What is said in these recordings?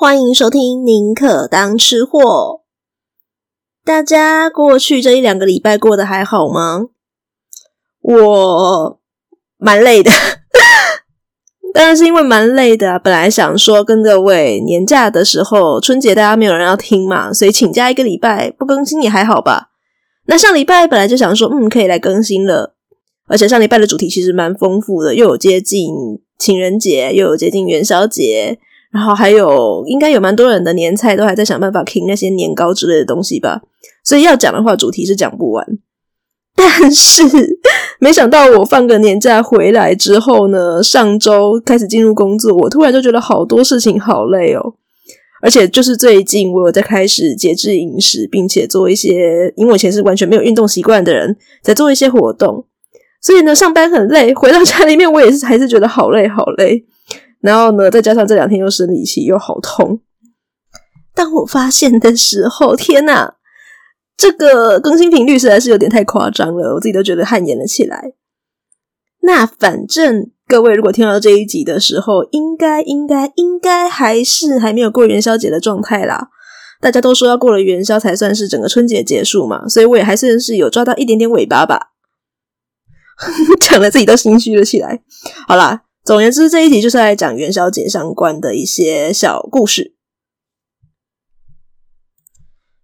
欢迎收听《宁可当吃货》。大家过去这一两个礼拜过得还好吗？我蛮累的，当然是因为蛮累的。本来想说跟各位年假的时候，春节大家没有人要听嘛，所以请假一个礼拜不更新也还好吧。那上礼拜本来就想说，嗯，可以来更新了，而且上礼拜的主题其实蛮丰富的，又有接近情人节，又有接近元宵节。然后还有，应该有蛮多人的年菜都还在想办法 拼那些年糕之类的东西吧，所以要讲的话，主题是讲不完。但是没想到我放个年假回来之后呢，上周开始进入工作，我突然就觉得好多事情好累哦。而且就是最近我有在开始节制饮食，并且做一些，因为我以前是完全没有运动习惯的人，在做一些活动，所以呢，上班很累，回到家里面我也是还是觉得好累好累。然后呢，再加上这两天又生理期又好痛。当我发现的时候，天哪，这个更新频率实在是有点太夸张了，我自己都觉得汗颜了起来。那反正各位如果听到这一集的时候，应该应该应该还是还没有过元宵节的状态啦。大家都说要过了元宵才算是整个春节结束嘛，所以我也还算是有抓到一点点尾巴吧。讲了自己都心虚了起来。好啦。总言之，这一集就是来讲元宵节相关的一些小故事。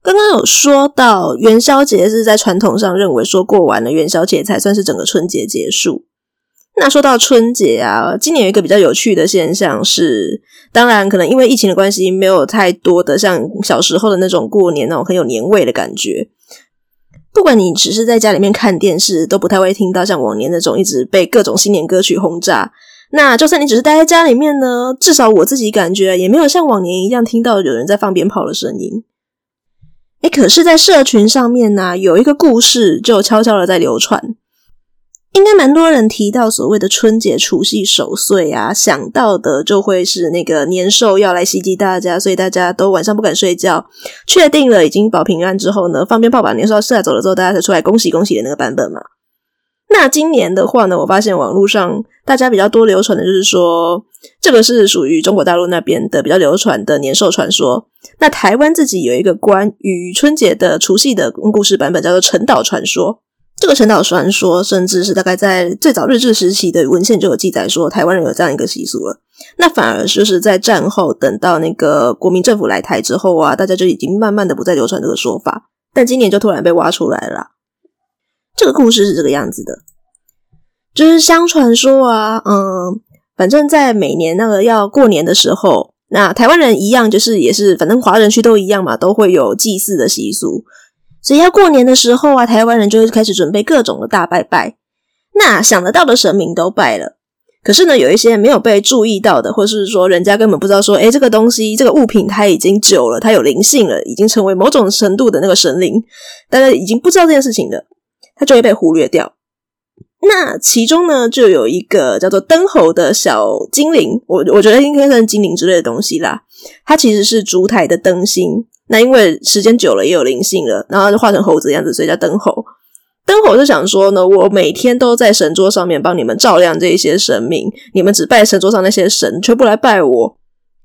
刚刚有说到元宵节是在传统上认为说过完了元宵节才算是整个春节结束。那说到春节啊，今年有一个比较有趣的现象是，当然可能因为疫情的关系，没有太多的像小时候的那种过年那种很有年味的感觉。不管你只是在家里面看电视，都不太会听到像往年那种一直被各种新年歌曲轰炸。那就算你只是待在家里面呢，至少我自己感觉也没有像往年一样听到有人在放鞭炮的声音。诶，可是，在社群上面呢，有一个故事就悄悄的在流传。应该蛮多人提到所谓的春节除夕守岁啊，想到的就会是那个年兽要来袭击大家，所以大家都晚上不敢睡觉。确定了已经保平安之后呢，放鞭炮把年兽吓走了之后，大家才出来恭喜恭喜的那个版本嘛。那今年的话呢，我发现网络上大家比较多流传的就是说，这个是属于中国大陆那边的比较流传的年兽传说。那台湾自己有一个关于春节的除夕的故事版本，叫做陈岛传说。这个陈岛传说，甚至是大概在最早日治时期的文献就有记载说，台湾人有这样一个习俗了。那反而就是在战后，等到那个国民政府来台之后啊，大家就已经慢慢的不再流传这个说法。但今年就突然被挖出来了。这个故事是这个样子的，就是相传说啊，嗯，反正在每年那个要过年的时候，那台湾人一样，就是也是，反正华人区都一样嘛，都会有祭祀的习俗。所以要过年的时候啊，台湾人就会开始准备各种的大拜拜。那想得到的神明都拜了，可是呢，有一些没有被注意到的，或是说人家根本不知道说，诶，这个东西，这个物品它已经久了，它有灵性了，已经成为某种程度的那个神灵，大家已经不知道这件事情了。它就会被忽略掉。那其中呢，就有一个叫做灯猴的小精灵，我我觉得应该算精灵之类的东西啦。它其实是烛台的灯芯。那因为时间久了也有灵性了，然后就化成猴子的样子，所以叫灯猴。灯猴就想说呢，我每天都在神桌上面帮你们照亮这一些神明，你们只拜神桌上那些神，却不来拜我。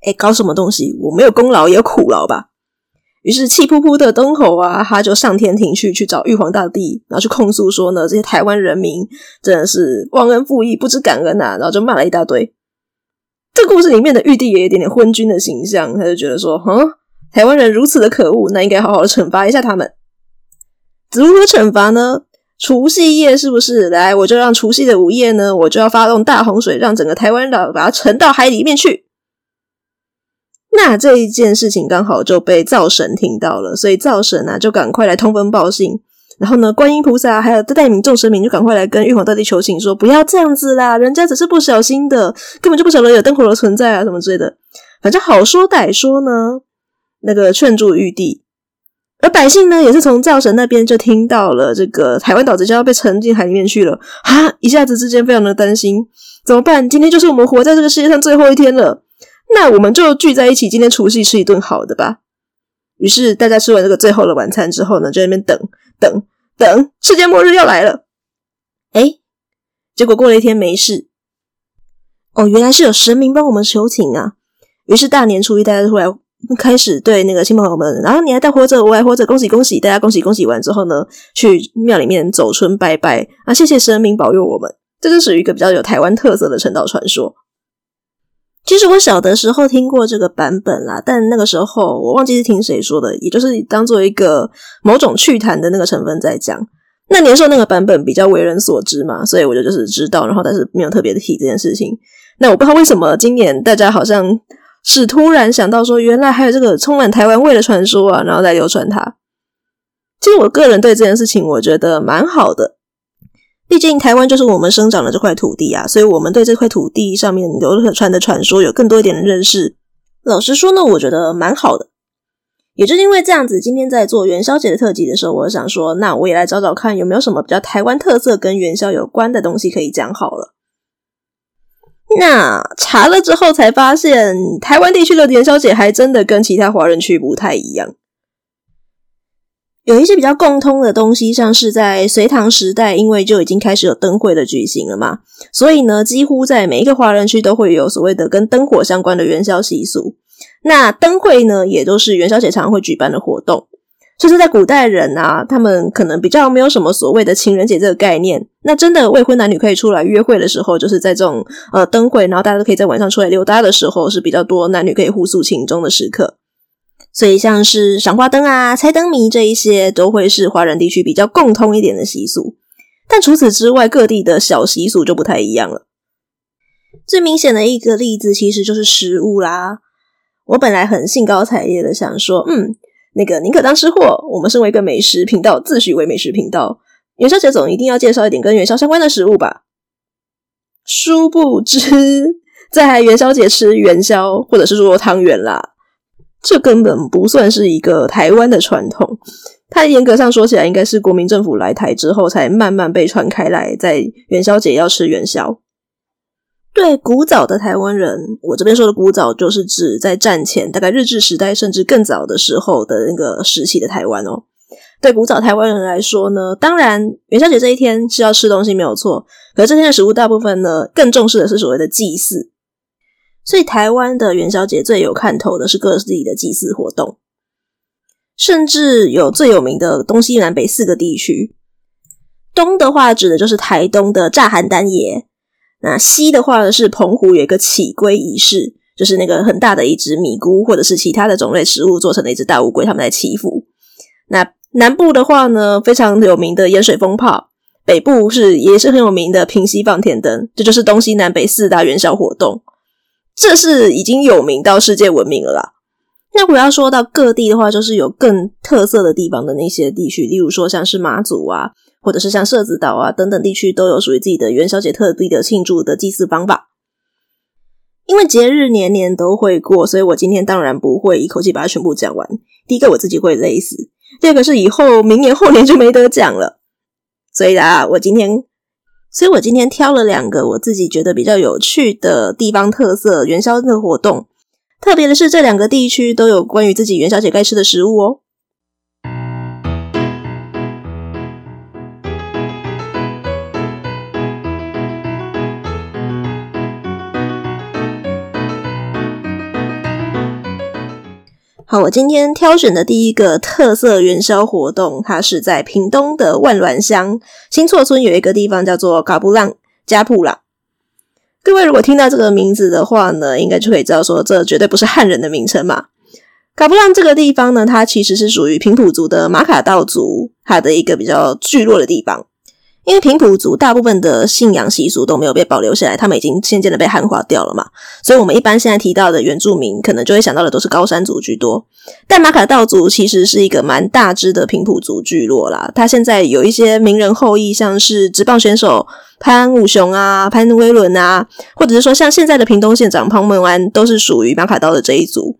诶，搞什么东西？我没有功劳也有苦劳吧？于是气扑扑的东口啊，他就上天庭去去找玉皇大帝，然后去控诉说呢，这些台湾人民真的是忘恩负义、不知感恩啊，然后就骂了一大堆。这故事里面的玉帝也有一点点昏君的形象，他就觉得说，哼，台湾人如此的可恶，那应该好好的惩罚一下他们。如何惩罚呢？除夕夜是不是？来，我就让除夕的午夜呢，我就要发动大洪水，让整个台湾岛把它沉到海里面去。那这一件事情刚好就被灶神听到了，所以灶神啊就赶快来通风报信。然后呢，观音菩萨还有带领众神明就赶快来跟玉皇大帝求情，说不要这样子啦，人家只是不小心的，根本就不晓得有灯火的存在啊，什么之类的。反正好说歹说呢，那个劝住玉帝，而百姓呢也是从灶神那边就听到了这个台湾岛子就要被沉进海里面去了，哈，一下子之间非常的担心，怎么办？今天就是我们活在这个世界上最后一天了。那我们就聚在一起，今天除夕吃一顿好的吧。于是大家吃完这个最后的晚餐之后呢，就在那边等等等，世界末日要来了。诶，结果过了一天没事。哦，原来是有神明帮我们求情啊。于是大年初一，大家就会开始对那个亲朋友们，然后你还在活着，我还活着，恭喜恭喜，大家恭喜恭喜完之后呢，去庙里面走春拜拜啊，谢谢神明保佑我们。这就属于一个比较有台湾特色的陈岛传说。其实我小的时候听过这个版本啦，但那个时候我忘记是听谁说的，也就是当做一个某种趣谈的那个成分在讲。那年兽那个版本比较为人所知嘛，所以我就就是知道，然后但是没有特别的提这件事情。那我不知道为什么今年大家好像是突然想到说，原来还有这个充满台湾味的传说啊，然后再流传它。其实我个人对这件事情我觉得蛮好的。毕竟台湾就是我们生长的这块土地啊，所以我们对这块土地上面流传的传说有更多一点的认识。老实说呢，我觉得蛮好的。也就是因为这样子，今天在做元宵节的特辑的时候，我想说，那我也来找找看有没有什么比较台湾特色跟元宵有关的东西可以讲好了。那查了之后才发现，台湾地区的元宵节还真的跟其他华人区不太一样。有一些比较共通的东西，像是在隋唐时代，因为就已经开始有灯会的举行了嘛，所以呢，几乎在每一个华人区都会有所谓的跟灯火相关的元宵习俗。那灯会呢，也都是元宵节常会举办的活动。就是在古代人啊，他们可能比较没有什么所谓的情人节这个概念。那真的未婚男女可以出来约会的时候，就是在这种呃灯会，然后大家都可以在晚上出来溜达的时候，是比较多男女可以互诉情衷的时刻。所以，像是赏花灯啊、猜灯谜这一些，都会是华人地区比较共通一点的习俗。但除此之外，各地的小习俗就不太一样了。最明显的一个例子，其实就是食物啦。我本来很兴高采烈的想说，嗯，那个宁可当吃货。我们身为一个美食频道，自诩为美食频道，元宵节总一定要介绍一点跟元宵相关的食物吧。殊不知，在元宵节吃元宵，或者是说汤圆啦。这根本不算是一个台湾的传统，它严格上说起来，应该是国民政府来台之后才慢慢被传开来，在元宵节要吃元宵。对古早的台湾人，我这边说的古早，就是指在战前，大概日治时代甚至更早的时候的那个时期的台湾哦。对古早台湾人来说呢，当然元宵节这一天是要吃东西没有错，可是这天的食物大部分呢，更重视的是所谓的祭祀。所以，台湾的元宵节最有看头的是各地的祭祀活动，甚至有最有名的东西南北四个地区。东的话，指的就是台东的乍寒单爷；那西的话呢，是澎湖有一个起龟仪式，就是那个很大的一只米菇或者是其他的种类食物做成的一只大乌龟，他们在祈福。那南部的话呢，非常有名的盐水风炮；北部是也是很有名的平西放天灯，这就是东西南北四大元宵活动。这是已经有名到世界闻名了啦。那我要说到各地的话，就是有更特色的地方的那些地区，例如说像是马祖啊，或者是像社子岛啊等等地区，都有属于自己的元宵节特地的庆祝的祭祀方法。因为节日年年都会过，所以我今天当然不会一口气把它全部讲完。第一个我自己会累死，第二个是以后明年后年就没得讲了。所以啊，我今天。所以我今天挑了两个我自己觉得比较有趣的地方特色元宵的活动，特别的是这两个地区都有关于自己元宵节该吃的食物哦。好，我今天挑选的第一个特色元宵活动，它是在屏东的万峦乡新厝村有一个地方叫做嘎布浪加普朗。各位如果听到这个名字的话呢，应该就可以知道说这绝对不是汉人的名称嘛。嘎布浪这个地方呢，它其实是属于平埔族的马卡道族，它的一个比较聚落的地方。因为平埔族大部分的信仰习俗都没有被保留下来，他们已经渐渐的被汉化掉了嘛，所以我们一般现在提到的原住民，可能就会想到的都是高山族居多。但马卡道族其实是一个蛮大支的平埔族聚落啦，他现在有一些名人后裔，像是职棒选手潘武雄啊、潘威伦啊，或者是说像现在的屏东县长庞孟安，都是属于马卡道的这一族。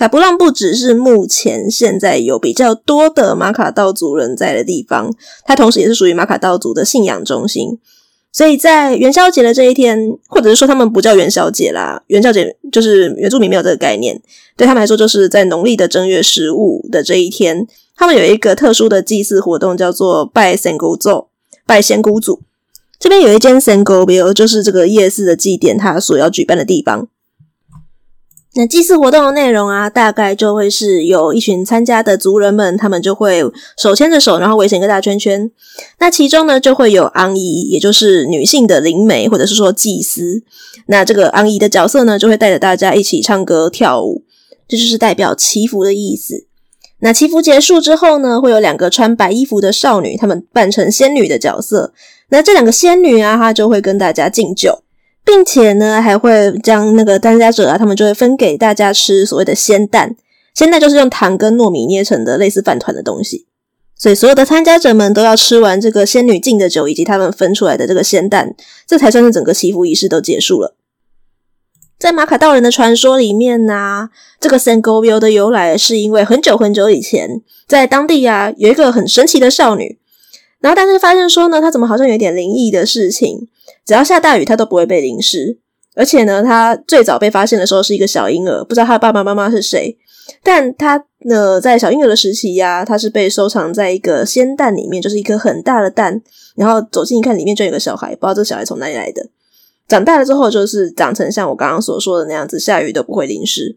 嘎布浪不只是目前现在有比较多的马卡道族人在的地方，它同时也是属于马卡道族的信仰中心。所以在元宵节的这一天，或者是说他们不叫元宵节啦，元宵节就是原住民没有这个概念，对他们来说就是在农历的正月十五的这一天，他们有一个特殊的祭祀活动，叫做拜仙姑祖，拜仙姑祖。这边有一间仙姑庙，就是这个夜市的祭典，它所要举办的地方。那祭祀活动的内容啊，大概就会是有一群参加的族人们，他们就会手牵着手，然后围成一个大圈圈。那其中呢，就会有昂姨，也就是女性的灵媒，或者是说祭司。那这个昂姨的角色呢，就会带着大家一起唱歌跳舞，这就是代表祈福的意思。那祈福结束之后呢，会有两个穿白衣服的少女，她们扮成仙女的角色。那这两个仙女啊，她就会跟大家敬酒。并且呢，还会将那个参加者啊，他们就会分给大家吃所谓的仙蛋。仙蛋就是用糖跟糯米捏成的类似饭团的东西，所以所有的参加者们都要吃完这个仙女敬的酒以及他们分出来的这个仙蛋，这才算是整个祈福仪式都结束了。在马卡道人的传说里面呢、这个 Sengobiō 的由来是因为很久很久以前，在当地啊有一个很神奇的少女，然后但是发现说呢，她怎么好像有点灵异的事情。只要下大雨，他都不会被淋湿。而且呢，他最早被发现的时候是一个小婴儿，不知道他的爸爸妈妈是谁。但他呢，在小婴儿的时期呀、啊，他是被收藏在一个仙蛋里面，就是一颗很大的蛋。然后走近一看，里面就有个小孩，不知道这小孩从哪里来的。长大了之后，就是长成像我刚刚所说的那样子，下雨都不会淋湿。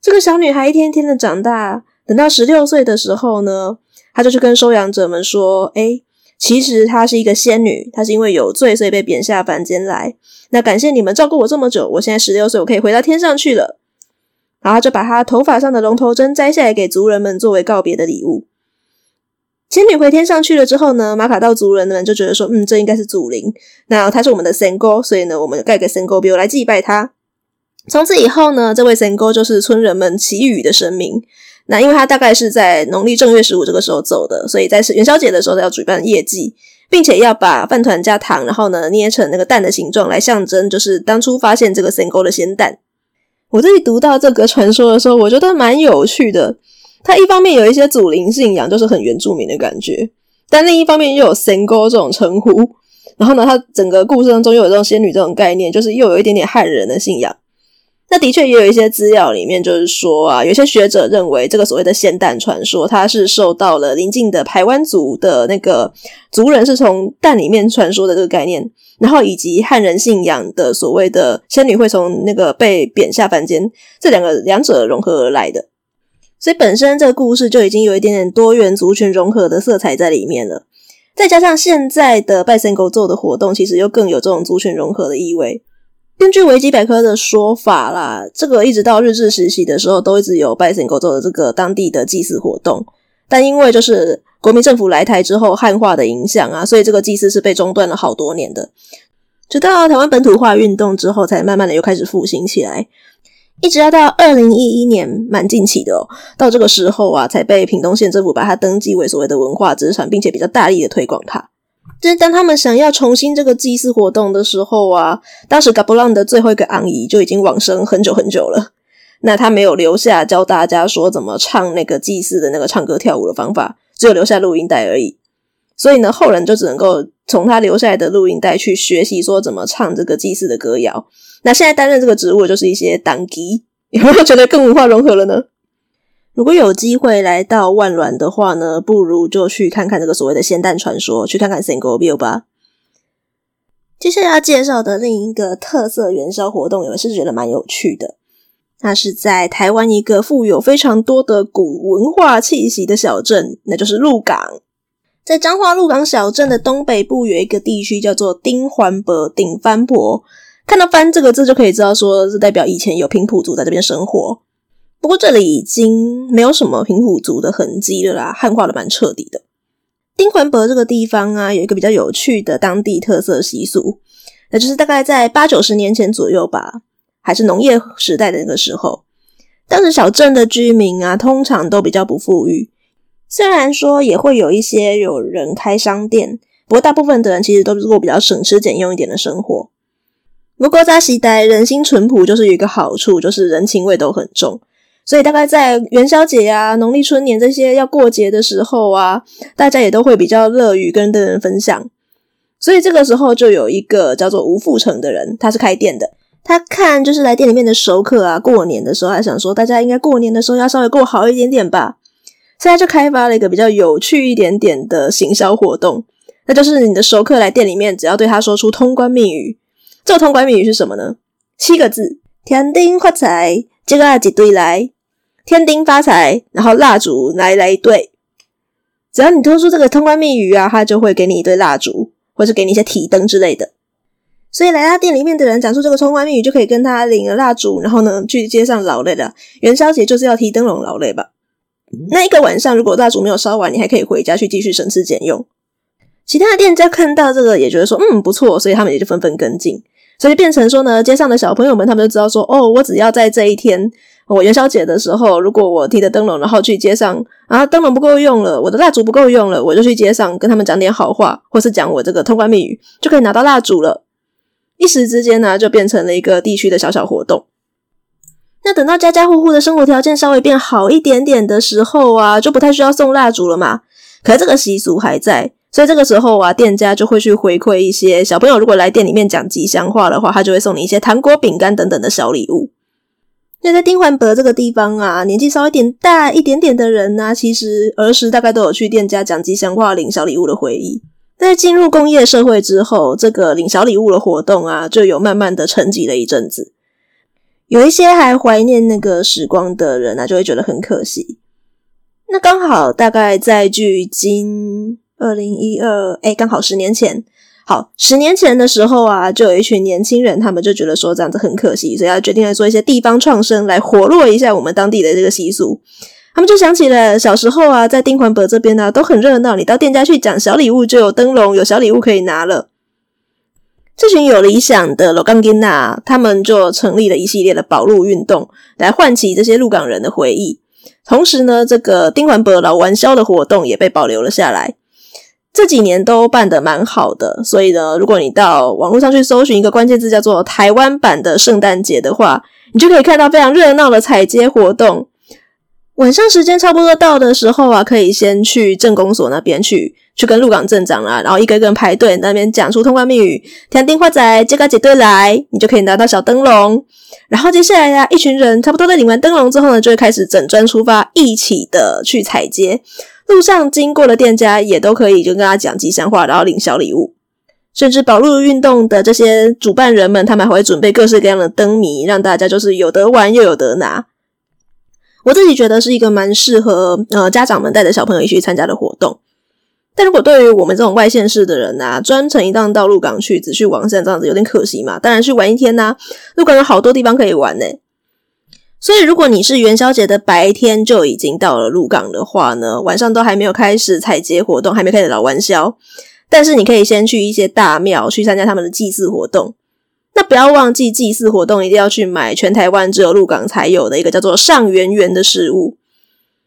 这个小女孩一天天的长大，等到十六岁的时候呢，她就去跟收养者们说：“哎。”其实她是一个仙女，她是因为有罪，所以被贬下凡间来。那感谢你们照顾我这么久，我现在十六岁，我可以回到天上去了。然后就把她头发上的龙头针摘下来给族人们作为告别的礼物。仙女回天上去了之后呢，马卡道族人们就觉得说，嗯，这应该是祖灵，那她是我们的 Sengo，所以呢，我们盖个 Sengobiō 来祭拜她。从此以后呢，这位 Sengo 就是村人们祈雨的神明。那因为他大概是在农历正月十五这个时候走的，所以在元宵节的时候要举办夜祭，并且要把饭团加糖，然后呢捏成那个蛋的形状，来象征就是当初发现这个神沟的仙蛋。我自己读到这个传说的时候，我觉得蛮有趣的。它一方面有一些祖灵信仰，就是很原住民的感觉，但另一方面又有神沟这种称呼。然后呢，它整个故事当中又有这种仙女这种概念，就是又有一点点汉人的信仰。那的确也有一些资料里面就是说啊，有些学者认为这个所谓的仙蛋传说，它是受到了邻近的台湾族的那个族人是从蛋里面传说的这个概念，然后以及汉人信仰的所谓的仙女会从那个被贬下凡间，这两个两者融合而来的，所以本身这个故事就已经有一点点多元族群融合的色彩在里面了，再加上现在的拜神狗做的活动，其实又更有这种族群融合的意味。根据维基百科的说法啦，这个一直到日治时期的时候，都一直有拜神狗做的这个当地的祭祀活动。但因为就是国民政府来台之后汉化的影响啊，所以这个祭祀是被中断了好多年的。直到台湾本土化运动之后，才慢慢的又开始复兴起来。一直要到二零一一年，蛮近期的哦，到这个时候啊，才被屏东县政府把它登记为所谓的文化资产，并且比较大力的推广它。就是当他们想要重新这个祭祀活动的时候啊，当时嘎布浪的最后一个昂姨就已经往生很久很久了。那他没有留下教大家说怎么唱那个祭祀的那个唱歌跳舞的方法，只有留下录音带而已。所以呢，后人就只能够从他留下来的录音带去学习说怎么唱这个祭祀的歌谣。那现在担任这个职务的就是一些党籍，有没有觉得更文化融合了呢？如果有机会来到万峦的话呢，不如就去看看这个所谓的仙蛋传说，去看看 Sengobiō 吧。接下来要介绍的另一个特色元宵活动，也是觉得蛮有趣的。那是在台湾一个富有非常多的古文化气息的小镇，那就是鹿港。在彰化鹿港小镇的东北部，有一个地区叫做丁环伯顶番婆。看到“番”这个字，就可以知道说是代表以前有平埔族在这边生活。不过这里已经没有什么平埔族的痕迹了啦，汉化的蛮彻底的。丁环伯这个地方啊，有一个比较有趣的当地特色习俗，那就是大概在八九十年前左右吧，还是农业时代的那个时候，当时小镇的居民啊，通常都比较不富裕，虽然说也会有一些有人开商店，不过大部分的人其实都是过比较省吃俭用一点的生活。不过在西代人心淳朴，就是有一个好处，就是人情味都很重。所以大概在元宵节啊、农历春年这些要过节的时候啊，大家也都会比较乐于跟人分享。所以这个时候就有一个叫做吴富成的人，他是开店的。他看就是来店里面的熟客啊，过年的时候还想说，大家应该过年的时候要稍微过好一点点吧。现在就开发了一个比较有趣一点点的行销活动，那就是你的熟客来店里面，只要对他说出通关密语。这个通关密语是什么呢？七个字。天丁发财，这个一对来，天丁发财，然后蜡烛来来一对。只要你说出这个通关密语啊，他就会给你一堆蜡烛，或是给你一些提灯之类的。所以来到店里面的人讲出这个通关密语，就可以跟他领了蜡烛，然后呢去街上劳累了。元宵节就是要提灯笼劳累吧？那一个晚上如果蜡烛没有烧完，你还可以回家去继续省吃俭用。其他的店家看到这个也觉得说，嗯，不错，所以他们也就纷纷跟进，所以变成说呢，街上的小朋友们他们就知道说，哦，我只要在这一天，我元宵节的时候，如果我提着灯笼，然后去街上，啊，灯笼不够用了，我的蜡烛不够用了，我就去街上跟他们讲点好话，或是讲我这个通关密语，就可以拿到蜡烛了。一时之间呢、就变成了一个地区的小小活动。那等到家家户户的生活条件稍微变好一点点的时候啊，就不太需要送蜡烛了嘛。可是这个习俗还在，所以这个时候啊，店家就会去回馈一些小朋友，如果来店里面讲吉祥话的话，他就会送你一些糖果、饼干等等的小礼物。那在丁环伯这个地方啊，年纪稍微点大一点点的人呢、其实儿时大概都有去店家讲吉祥话、领小礼物的回忆。在进入工业社会之后，这个领小礼物的活动啊，就有慢慢的沉寂了一阵子。有一些还怀念那个时光的人啊，就会觉得很可惜。那刚好大概在距今二零一二，哎，刚好十年前。好，十年前的时候啊，就有一群年轻人，他们就觉得说这样子很可惜，所以要决定来做一些地方创生，来活络一下我们当地的这个习俗。他们就想起了小时候啊，在丁环伯这边呢、都很热闹。你到店家去讲小礼物，就有灯笼，有小礼物可以拿了。这群有理想的鹿港囡仔，他们就成立了一系列的保路运动，来唤起这些鹿港人的回忆。同时呢，这个丁环伯老玩宵的活动也被保留了下来。这几年都办得蛮好的，所以呢，如果你到网络上去搜寻一个关键字叫做“台湾版的圣诞节”的话，你就可以看到非常热闹的踩街活动。晚上时间差不多到的时候啊，可以先去镇公所那边去，去跟鹿港镇长啊，然后一个一个排队那边讲出通关密语，天丁发财，这个结队来，你就可以拿到小灯笼。然后接下来呀、啊，一群人差不多在领完灯笼之后呢，就会开始整装出发，一起的去踩街。路上经过的店家也都可以就跟他讲吉祥话，然后领小礼物。甚至保路运动的这些主办人们，他们还会准备各式各样的灯谜，让大家就是有得玩又有得拿。我自己觉得是一个蛮适合呃家长们带着小朋友一起去参加的活动，但如果对于我们这种外县市的人啊，专程一趟到鹿港去，只去王山这样子有点可惜嘛。当然去玩一天呐、鹿港有好多地方可以玩呢。所以如果你是元宵节的白天就已经到了鹿港的话呢，晚上都还没有开始踩街活动，还没开始老玩宵，但是你可以先去一些大庙去参加他们的祭祀活动。那不要忘记祭祀活动，一定要去买全台湾只有鹿港才有的一个叫做上元圆的食物。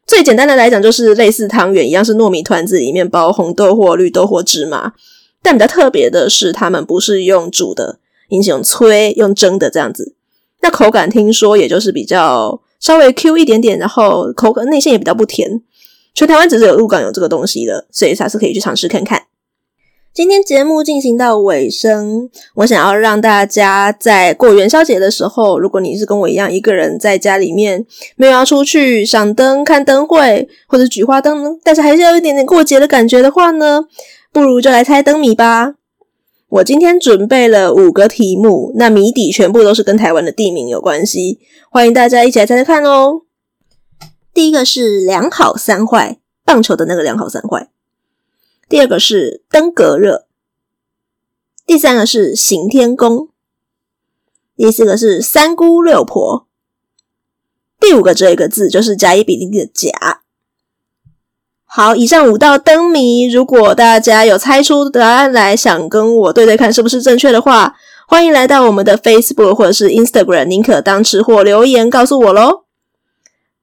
最简单的来讲，就是类似汤圆一样，是糯米团子，里面包红豆或绿豆或芝麻。但比较特别的是，他们不是用煮的，你是用炊、用蒸的这样子。那口感听说也就是比较稍微 Q 一点点，然后口感内馅也比较不甜。全台湾只是有鹿港有这个东西的，所以下次可以去尝试看看。今天节目进行到尾声，我想要让大家在过元宵节的时候，如果你是跟我一样一个人在家里面，没有要出去赏灯、看灯会或者举花灯，但是还是有一点点过节的感觉的话呢，不如就来猜灯谜吧。我今天准备了五个题目，那谜底全部都是跟台湾的地名有关系，欢迎大家一起来猜猜看哦。第一个是两好三坏，棒球的那个两好三坏。第二个是登革热，第三个是行天宫，第四个是三姑六婆，第五个这个字就是甲乙丙丁的甲。好，以上五道灯谜，如果大家有猜出答案来，想跟我对对看是不是正确的话，欢迎来到我们的 Facebook 或者是 Instagram，宁可当吃货留言告诉我喽。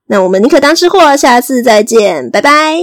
那我们宁可当吃货，下次再见，拜拜。